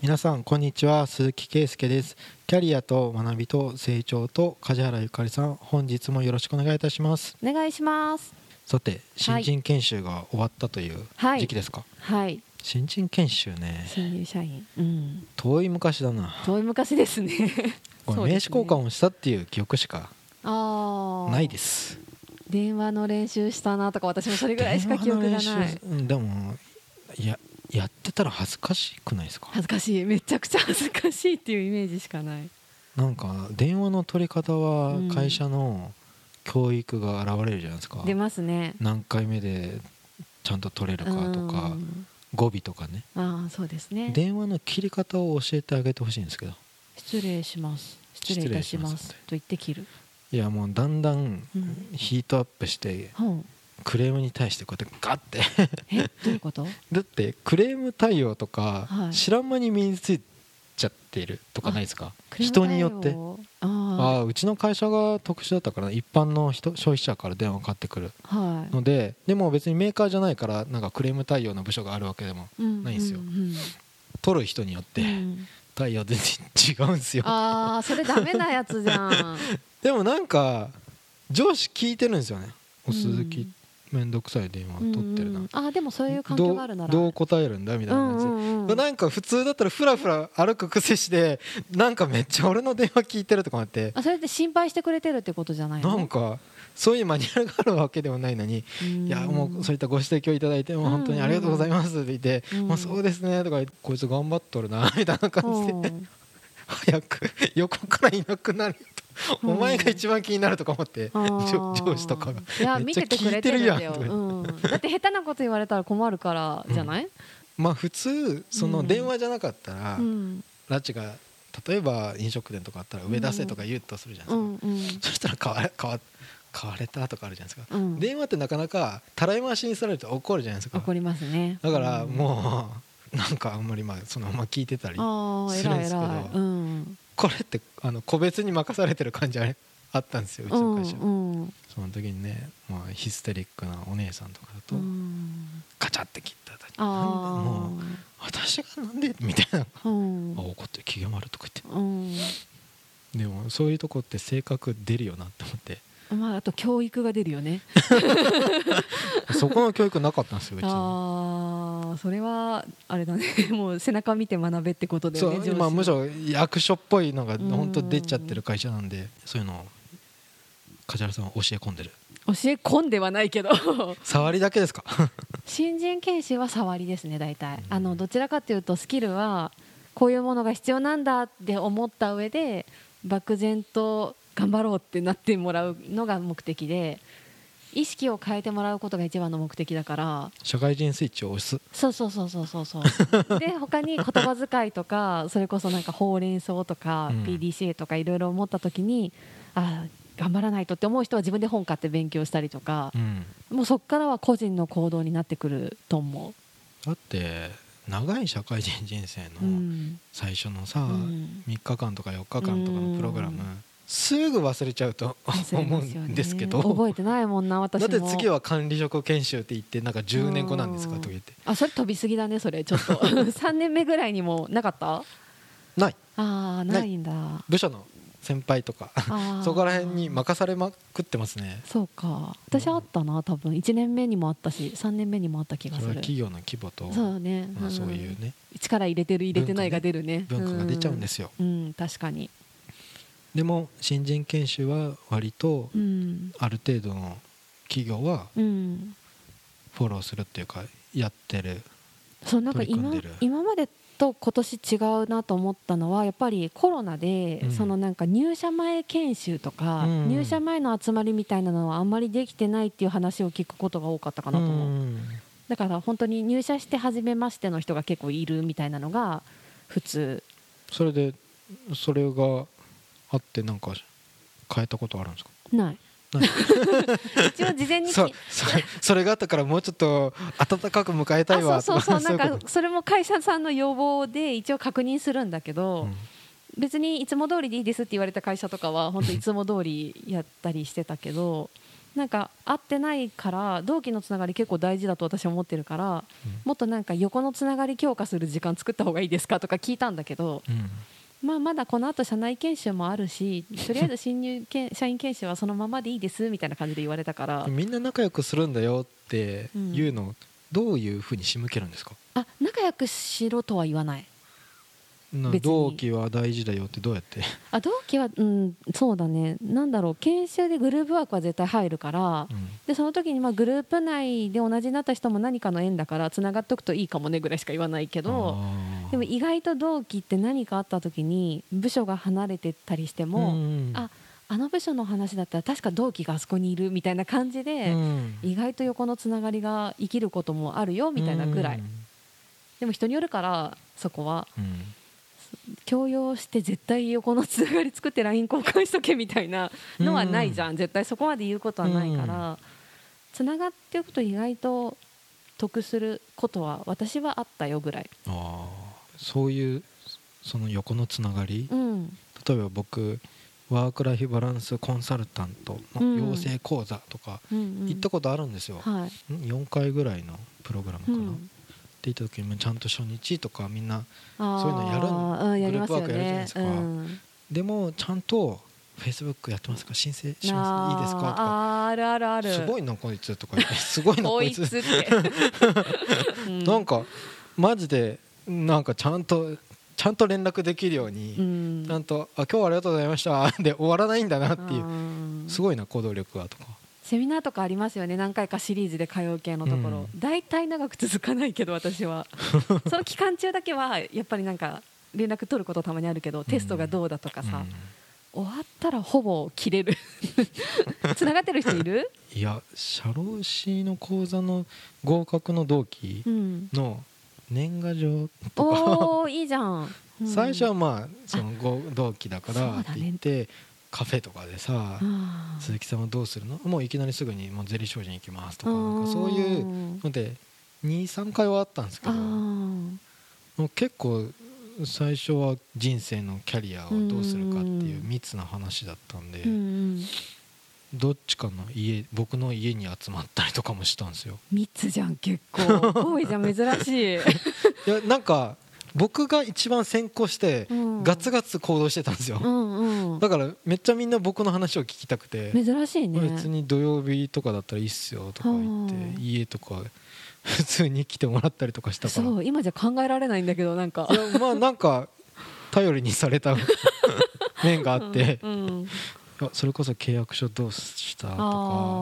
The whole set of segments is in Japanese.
皆さんこんにちは。鈴木圭介です。キャリアと学びと成長と梶原ゆかりさん本日もよろしくお願いいたします。お願いします。さて新人研修が終わったというはい。時期ですか、はい。新人研修ね。新入社員。うん。遠い昔だな。遠い昔ですね。これ名刺交換をしたっていう記憶しかないです。電話の練習したなとか私もそれぐらいしか記憶がない。でもいややってたら恥ずかしくないですか？恥ずかしい。めちゃくちゃ恥ずかしいっていうイメージしかない。なんか電話の取り方はうん会社の教育が現れるじゃないですか、出ますね。何回目でちゃんと取れるかとかうん。語尾とかね。ああそうですね。電話の切り方を教えてあげてほしいんですけど。失礼します。失礼いたします。と言って切る。いやもうだんだんうん。ヒートアップしてほうクレームに対してこうやってガッて。えどういうこと？だってクレーム対応とかはい。知らん間に身についちゃっているとかないですか？人によって。あああうちの会社が特殊だったから一般の人消費者から電話かかってくる。あはい。のででも別にメーカーじゃないからなんかクレーム対応の部署があるわけでもないんですよ。うんうん。取る人によってうん。対応全然違うんですよ。ああそれダメなやつじゃん。でもなんか上司聞いてるんですよね。お鈴木うんめんどくさい電話取ってるな、うんうんあーでもそういう環境があるなら。どう答えるんだみたいな感じ。で、うんうんうん。なんか普通だったらふらふら歩く癖してなんかめっちゃ俺の電話聞いてるとかなって。あそれって心配してくれてるってことじゃないの？なんかそういうマニュアルがあるわけではないのにうん。いやもうそういったご指摘をいただいてもう本当にありがとうございますって言ってうん。まあそうですねとかこいつ頑張っとるなみたいな感じで。うん。早く横からいなくなるお前が一番気になるとか思ってあー。上上司とかが。いや見ててくれてるんだようん、だって下手なこと言われたら困るからじゃない、まあ普通その電話じゃなかったらうん。拉致が例えば飲食店とかあったら上出せとか言うとするじゃなういですか、んうん。そしたら買われ買わ買われたとかあるじゃないですか、うん。電話ってなかなかたらい回しにされると怒るじゃないですか。怒りますね。だからうん。もうなんかあんまりまあそのまま聞いてたりするんですけどこれってあの個別に任されてる感じあれあったんですようちの会社、うんうん。その時にね、まあ、ヒステリックなお姉さんとかだと、うん。ガチャって切った時あなんでもう私がなんでみたいな、あうん。あ怒って機嫌悪いとか言っうん。てでもそういうとこって性格出るよなって思ってまああと教育が出るよね。そこの教育なかったんですようちの。ああそれはあれだね。もう背中見て学べってことだよねそう今むしろ役所っぽいのがうん。本当出ちゃってる会社なんでそういうのを梶原さんは教え込んでる。教え込んではないけど。触りだけですか？新人研修は触りですね大体、うん。あのどちらかというとスキルはこういうものが必要なんだって思った上で漠然と頑張ろうってなってもらうのが目的で意識を変えてもらうことが一番の目的だから。社会人スイッチを押す。そうそうそうそうそうそう。で他に言葉遣いとかそれこそなんかほうれん草とかうん。PDCA とかいろいろ思った時に、ああ頑張らないとって思う人は自分で本買って勉強したりとかう、ん。もうそこからは個人の行動になってくると思だって長い社会人人生う。うのん。最初のさ、うん。3日間とか4日間とかのプログラム、うんすぐ忘れちゃうと思うんですけど。覚えてないもんな私も。だって次は管理職研修って言ってなんか10年後なんですかうん。とか言って。あそれ飛びすぎだねそれ。ちょっと。3年目ぐらいにもなかった？ない。ああないんだ。部署の先輩とか。そこら辺に任されまくってますね。そうか。私あったな多分。1年目にもあったし3年目にもあった気がする。企業の規模とそうね、まあ、んそういうね。力入れてる入れてないが出るね。文化が出ちゃうんですよ、うん、うん確かにでも新人研修は割とうん。ある程度の企業はうん。フォローするっていうかやってるそうなんか今今までと今年違うなと思ったのはやっぱりコロナで、うん。そのなんか入社前研修とか、うん。入社前の集まりみたいなのはあんまりできてないっていう話を聞くことが多かったかなと思う、うん。だから本当に入社して初めましての人が結構いるみたいなのが普通。それでそれがあってなんか変えたことあるんですか？ない。一応事前にき。そうそそれがあったからもうちょっと温かく迎えたいわあそうそうそう。なんかそれも会社さんの要望で一応確認するんだけど、うん。別にいつも通りでいいですって言われた会社とかは本当いつも通りやったりしてたけどなんか会ってないから同期のつながり結構大事だと私は思ってるから、もっとなんか横のつながり強化する時間作った方がいいですかとか聞いたんだけど、うんまあ、まだこの後社内研修もあるしとりあえず新入け 社員研修はそのままでいいですみたいな感じで言われたから。みんな仲良くするんだよっていうのをどういうふうに仕向けるんですか、あ仲良くしろとは言わない。同期は大事だよってどうやって、あ同期はうんそうだね。なんだろう。研修でグループワークは絶対入るからうん。でその時にまあグループ内で同じになった人も何かの縁だからつながっとくといいかもねぐらいしか言わないけどあーでも意外と同期って何かあった時に部署が離れてたりしても、うんああの部署の話だったら確か同期があそこにいるみたいな感じで、うん。意外と横のつながりが生きることもあるよみたいなぐらい、うん。でも人によるからそこは。うん。強要して絶対横のつながり作って LINE 交換しとけみたいなのはないじゃん、絶対そこまで言うことはないから、つながっておくと意外と得することは私はあったよぐらい、あーそういうその横のつながり、うん、例えば僕ワーク・ライフ・バランスコンサルタントの養成講座とかうんうん行ったことあるんですよ、はい、ん？4回ぐらいのプログラムかな、っうん、て言った時にもちゃんと初日とかみんなそういうのやるグループワークやるじゃないねですか。うん。でもちゃんとフェイスブックやってますか？申請します？いいですか？とか。あるあるある。すごいなこいつとかすごいなここいつ なんかマジでなんかちゃんとちゃんと連絡できるように、うん。ちゃんと「あ今日はありがとうございました」で終わらないんだなっていううんすごいな行動力がとか。セミナーとかありますよね何回かシリーズで通う系のところ、うん。大体長く続かないけど私は。その期間中だけはやっぱりなんか連絡取ることたまにあるけどテストがどうだとかさ、終わったらほぼ切れる。つながってる人いる、うんいや社労士の講座の合格の同期うん、の年賀状とか。おーいいじゃん、うん。最初はまあそのご同期だからって言ってカフェとかでさ鈴木さんはどうするの？もういきなりすぐにもうゼリー精進行きますとかうんなんかそういうので23回はあったんですけあどー。もう結構最初は人生のキャリアをどうするかっていううん。密な話だったんでうんうんどっちかの家僕の家に集まったりとかもしたんですよ。密じゃん結構。多いじゃん珍しい、いやなんか僕が一番先行してうん。ガツガツ行動してたんですよ。うんうん。だからめっちゃみんな僕の話を聞きたくて。珍しいね。別に土曜日とかだったらいいっすよとか言ってはあ。家とか 普通に来てもらったりとかしたから。そう今じゃ考えられないんだけどなんか。いやまあなんか頼りにされた面があって、うんそれこそ契約書どうしたとあか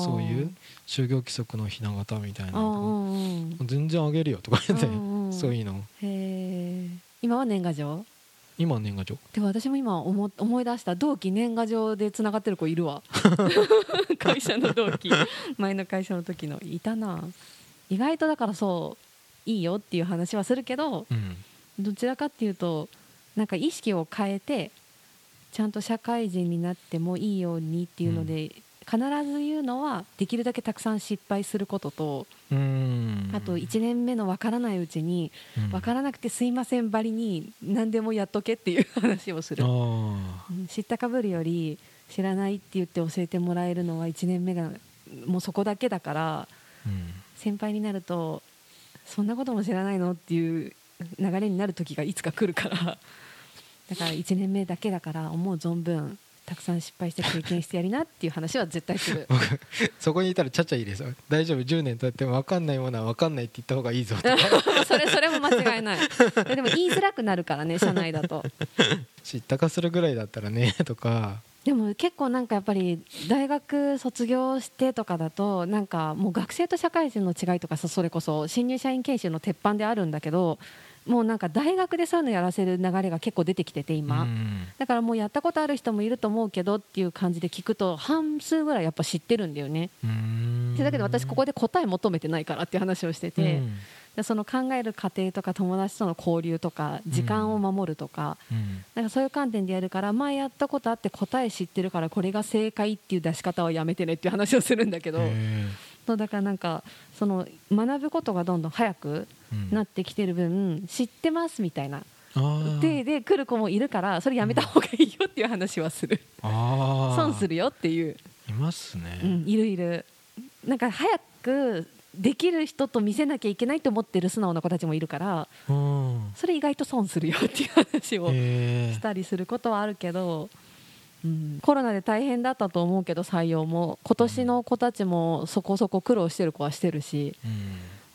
ーそういう就業規則のひな形みたいなの。全然あげるよとか言ってそういうの。へえ今は年賀状？今は年賀状。でも私も今思思い出した同期年賀状でつながってる子いるわ。会社の同期。前の会社の時のいたな。意外とだからそういいよっていう話はするけどうん。どちらかっていうとなんか意識を変えてちゃんと社会人になってもいいようにっていうので、必ず言うのはできるだけたくさん失敗することと、あと1年目の分からないうちにうん。分からなくてすいませんばりに何でもやっとけっていう話をする、知ったかぶるより知らないって言って教えてもらえるのは1年目がもうそこだけだから先輩になるとそんなことも知らないのっていう流れになる時がいつか来るからだから1年目だけだから思う存分たくさん失敗して経験してやりなっていう話は絶対する。僕そこにいたらちゃちゃいいですよ大丈夫10年経っても分かんないものは分かんないって言った方がいいぞ それそれも間違いない。でも言いづらくなるからね社内だと。知ったかするぐらいだったらねとか。でも結構なんかやっぱり大学卒業してとかだとなんかもう学生と社会人の違いとかさそれこそ新入社員研修の鉄板であるんだけどもうなんか大学でそういうのやらせる流れが結構出てきてて今、うん。だからもうやったことある人もいると思うけどっていう感じで聞くと半数ぐらいやっぱ知ってるんだよね。だけど私ここで答え求めてないからっていう話をしてて、うん。でその考える過程とか友達との交流とか時間を守るとか、うん。なんかそういう観点でやるから前やったことあって答え知ってるからこれが正解っていう出し方はやめてねっていう話をするんだけど。へそうだからなんかその学ぶことがどんどん早くーうんなってきてる分知ってますみたいなあー。でで来る子もいるからそれやめた方がいいよっていう話はする。あー。損するよっていう。いますね、うん、いるいる。なんか早くできる人と見せなきゃいけないと思ってる素直な子たちもいるからうん。それ意外と損するよっていう話をへしたりすることはあるけど、うん、コロナで大変だったと思うけど採用も今年の子たちもそこそこ苦労してる子はしてるし、えうん。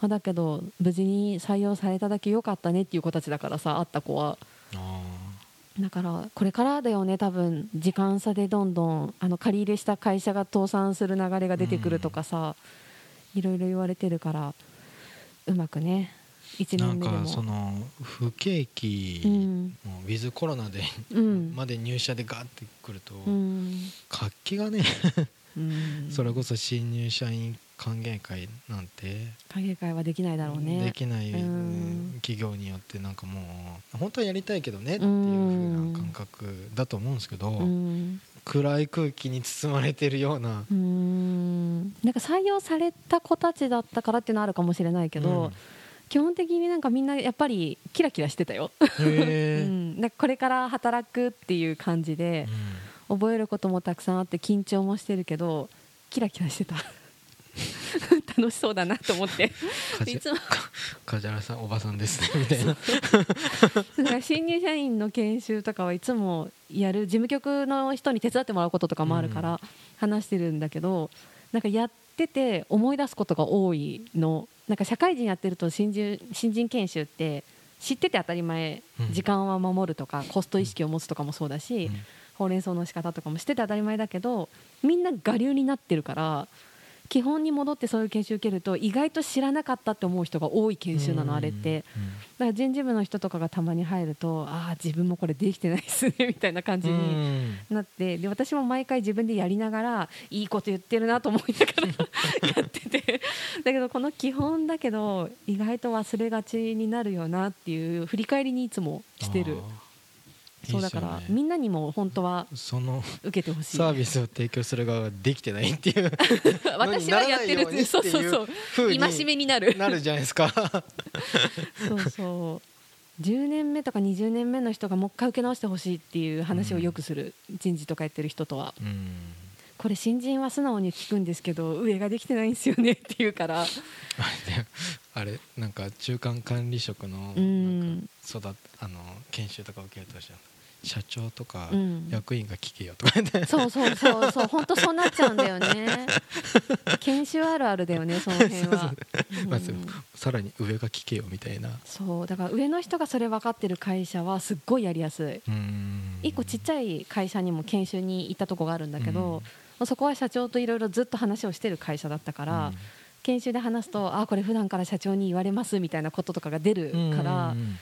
まあだけど無事に採用されただけ良かったねっていう子たちだからさ会った子は。あだからこれからだよね多分時間差でどんどんあの借り入れした会社が倒産する流れが出てくるとかさ、いろいろ言われてるからうまくね1ーなん年目でも。かその不景気、うん。もうウィズコロナでうん。まで入社でガーってくると、うん。活気がね、うん。それこそ新入社員歓迎会なんて影会はできないだろうね。できない、うん。うん企業によってなんかもう本当はやりたいけどねっていう風な感覚だと思うんですけど、うん。暗い空気に包まれてるようなうん。なんか採用された子たちだったからっていうのはあるかもしれないけど、基本的になんかみんなやっぱりキラキラしてたよ、うん、なんかこれから働くっていう感じで覚えることもたくさんあって緊張もしてるけどキラキラしてた。楽しそうだなと思って。いつも。梶原さんおばさんですね みたいな。だから新入社員の研修とかはいつもやる事務局の人に手伝ってもらうこととかもあるから話してるんだけど、なんかやってて思い出すことが多いのなんか社会人やってると新人新人研修って知ってて当たり前、うん。時間は守るとかコスト意識を持つとかもそうだし、うん。ほうれん草の仕方とかも知ってて当たり前だけどみんな我流になってるから基本に戻ってそういう研修受けると意外と知らなかったって思う人が多い研修なのあれって。だから人事部の人とかがたまに入るとああ自分もこれできてないっすね みたいな感じうん。になって。で私も毎回自分でやりながらいいこと言ってるなと思いながら やってて。だけどこの基本だけど意外と忘れがちになるよなっていう振り返りにいつもしてるそうだからみんなにも本当はその受けてほしい。サービスを提供する側ができてないっていう。私はやってるってそうそうそう。戒めになる。なるじゃないですか。そうそう。10年目とか20年目の人がもう一回受け直してほしいっていう話をよくする、人事とかやってる人とは。うん。これ新人は素直に聞くんですけど上ができてないんですよねって言うから。あれなんか中間管理職のうんなんか育っあの研修とか受けるとした。ら社長とかうん。役員が聞けよとか言って、そうそうそうそう。本当そうなっちゃうんだよね。研修あるあるだよね その辺は。まずうん。さらに上が聞けよみたいな。そう。だから上の人がそれ分かってる会社はすっごいやりやすい。うん。一個ちっちゃい会社にも研修に行ったとこがあるんだけど、そこは社長といろいろずっと話をしてる会社だったから、研修で話すとあこれ普段から社長に言われますみたいなこととかが出るうんからう、ん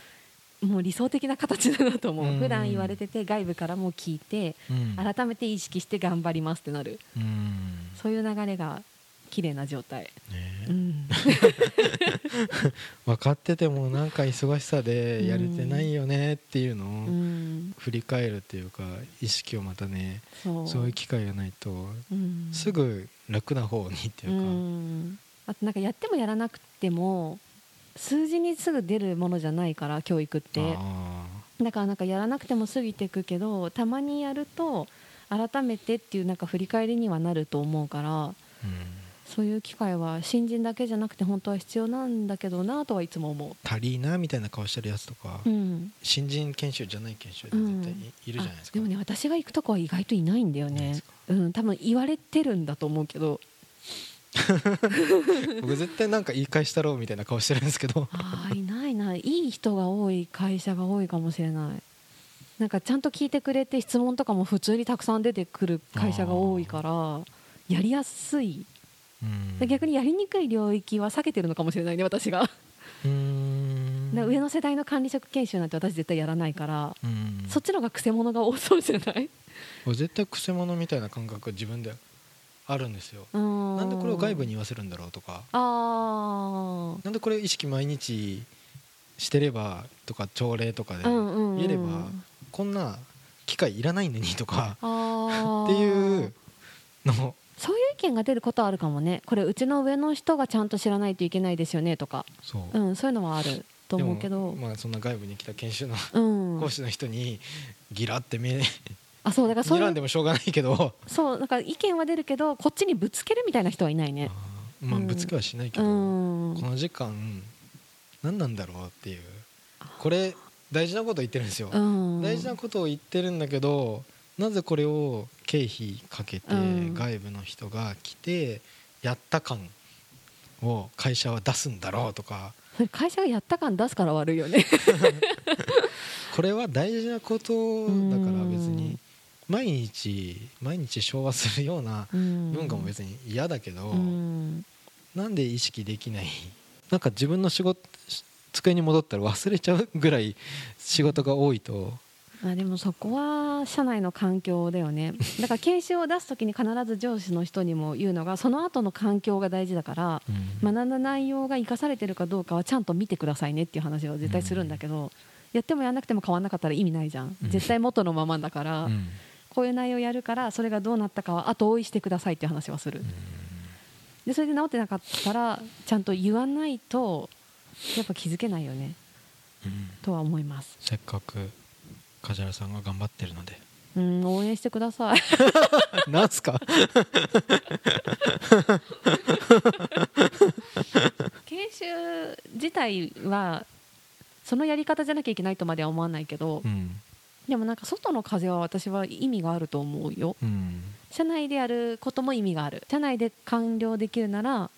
もう理想的な形だなと思う、うん。普段言われてて外部からも聞いてうん。改めて意識して頑張りますってなる。うん。そういう流れが綺麗な状態、ね。うん、分かっててもなんか忙しさでやれてないよねっていうのうをん、振り返るっていうか意識をまたねそう。いう機会がないとうん。すぐ楽な方にっていううかん。あとなんかやってもやらなくても数字にすぐ出るものじゃないから教育って。あだからなんかやらなくても過ぎていくけどたまにやると改めてっていうなんか振り返りにはなると思うからーうん。そういう機会は新人だけじゃなくて本当は必要なんだけどなとはいつも思足りーなみたいな顔してるやつとか、う、うん、新人研修じゃない研修で絶対い,、いるじゃないですか。あでもね私が行くとこは意外といないんだよね。うん多分言われてるんだと思うけど 僕絶対なんか言い返したろうみたいな顔してるんですけど。ああいないない。い人が多い会社が多いかもしれない。なんかちゃんと聞いてくれて質問とかも普通にたくさん出てくる会社が多いからやりやすい。逆にやりにくい領域は避けてるのかもしれないね私が、上の世代の管理職研修なんて私絶対やらないから、うん。そっちの方がくせ者が多そうじゃない？俺絶対くせ者みたいな感覚が自分であるんですよ。ななんでこれを外部に言わせるんだろうとか。あなんでこれ意識毎日してればとか朝礼とかで言えればこんな機会いらないのにとか。っていうの。そういう意見が出ることはあるかもね。これうちの上の人がちゃんと知らないといけないですよねとか、そう。うん、そういうのはあると思うけど。まあそんな外部に来た研修のうん。講師の人にギラって目あそうだからそうんうでもしょうがないけど、そうなんか意見は出るけどこっちにぶつけるみたいな人はいないね。まあうん。ぶつけはしないけうど、ん。この時間何なんだろうっていう。これ大事なこと言ってるんですよ、うん。大事なことを言ってるんだけどなぜこれを経費かけてうん。外部の人が来てやった感を会社は出すんだろうとか。会社がやった感出すから悪いよね。これは大事なことだから別うん。に毎日毎日昭和するような文文化も別に嫌だけど、うん。なんで意識できない？なんか自分の仕事机に戻ったら忘れちゃうぐらい仕事が多いと。まあでもそこは社内の環境だよね。だから研修を出す時に必ず上司の人にも言うのがその後の環境が大事だから学んだ内容が生かされてるかどうかはちゃんと見てくださいねっていう話を絶対するんだけど、やってもやんなくても変わんなかったら意味ないじゃん、うん。絶対元のままだから、うんこういう内容やるからそれがどうなったかは後追いしてくださいっていう話はする、でそれで治ってなかったらちゃんと言わないとやっぱ気づけないよね。うん。とは思います。せっかく梶原さんが頑張ってるので。うん応援してください。なんすか？研修自体はそのやり方じゃなきゃいけないとまでは思わないけど、うんでもなんか外の風は私は意味があると思うよ。うん。社内でやることも意味がある。社内で完了できるなら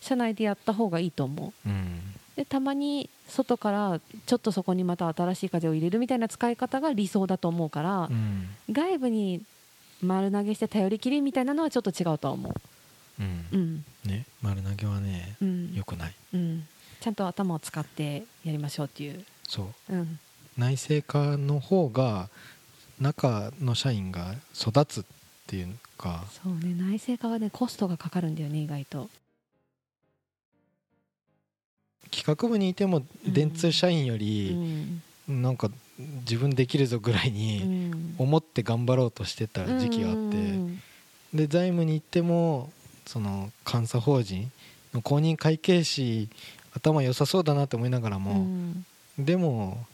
社内でやった方がいいと思う。うん。でたまに外からちょっとそこにまた新しい風を入れるみたいな使い方が理想だと思うからう、ん。外部に丸投げして頼りきりみたいなのはちょっと違うとは思う。ううんん。ね丸投げはねうん。良くない。うん。ちゃんと頭を使ってやりましょうっていう。そう。うん内製化の方が中の社員が育つっていうか。そうね内製化はねコストがかかるんだよね意外と。企画部にいてもうん電通社員ようりん。なんか自分できるぞぐらいうにん。思って頑張ろうとしてた時期があっうてんで財務に行ってもその監査法人の公認会計士頭良さそうだなって思いながらうもん。でも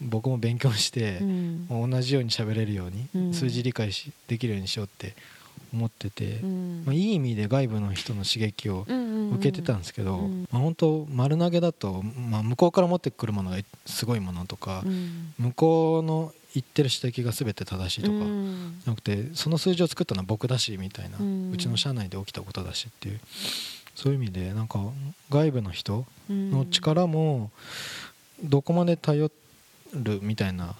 僕も勉強してうん。同じように喋れるように、うん。数字理解しできるようにしようって思ってて、うん。まあ、いい意味で外部の人の刺激を受けてたんですけど、うん。まあ、本当丸投げだと、まあ、向こうから持ってくるものがすごいものとかう、ん。向こうの言ってる指摘が全て正しいとか、うん。じゃなくてその数字を作ったのは僕だしみたいな、ううんちの社内で起きたことだしっていうそういう意味でなんか外部の人の力もどこまで頼るみたいな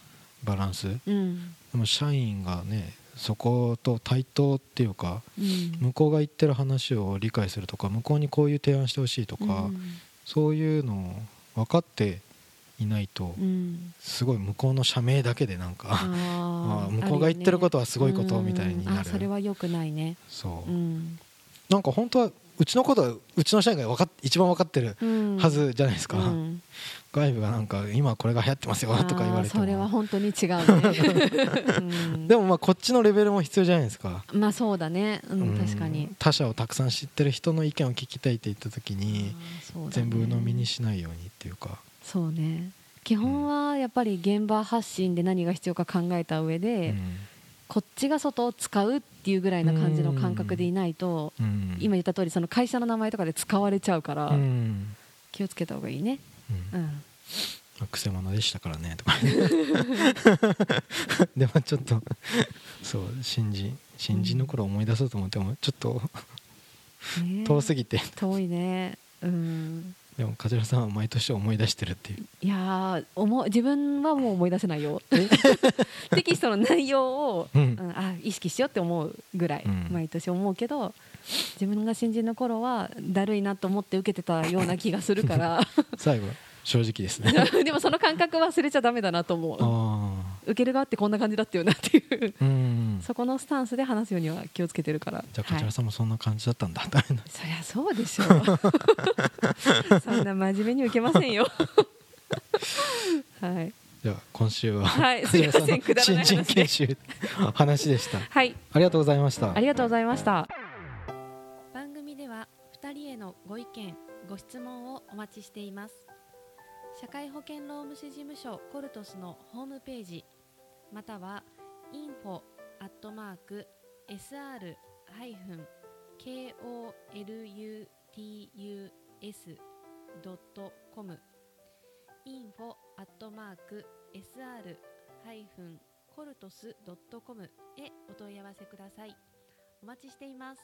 バランス。うん。でも社員がねそこと対等っていうかうん。向こうが言ってる話を理解するとか向こうにこういう提案してほしいとか、うん。そういうのを分かっていないとうん。すごい向こうの社名だけでなんかあ あ向こうが言ってることはすごいことみたいになる。あそれは良くないね。そう、うん。なんか本当はうちのことはうちの社員が分かっ一番分かってるうん。はずじゃないですか、うん外部がなんか今これが流行ってますよとか言われてそれはも本当に違うね。うん。でもまあこっちのレベルも必要じゃないですか、まあそうだね。うんうん。確かに。他者をたくさん知ってる人の意見を聞きたいって言った時にね。全部鵜呑みにしないようにっていうか、そうね。基本はやっぱり現場発信で何が必要か考えた上で、うん。こっちが外を使うっていうぐらいな感じの感覚でいないと、うん。今言った通りその会社の名前とかで使われちゃうから、うん。気をつけた方がいいね。うん。うん。くせ者でしたからねとか。でもちょっとそう新人新人の頃思い出そうと思ってもちょっと遠すぎて。遠いね。うんでも梶原さんは毎年思い出してるっていう。いやー思う自分はもう思い出せないよ。テキストの内容を、うん。うんあ意識しようって思うぐらい、うん。毎年思うけど自分が新人の頃はだるいなと思って受けてたような気がするから。最後正直ですね。でもその感覚忘れちゃダメだなと思う。あ受ける側ってこんな感じだったよなっていう。そこのスタンスで話すようには気をつけてるから。じゃあ梶はい。原さんもそんな感じだったんだ、大変だそりゃそうでしょう。そんな真面目に受けませんよ。はい。じゃあ今週は、はい。すいません。くだらない話で新人研修。話でしたはい。ありがとうございました。ありがとうございました。番組では2人へのご意見ご質問をお待ちしています。社会保険労務士事務所コルトスのホームページまたは info.sr-koluts.com info.sr-coltus.com へお問い合わせください。お待ちしています。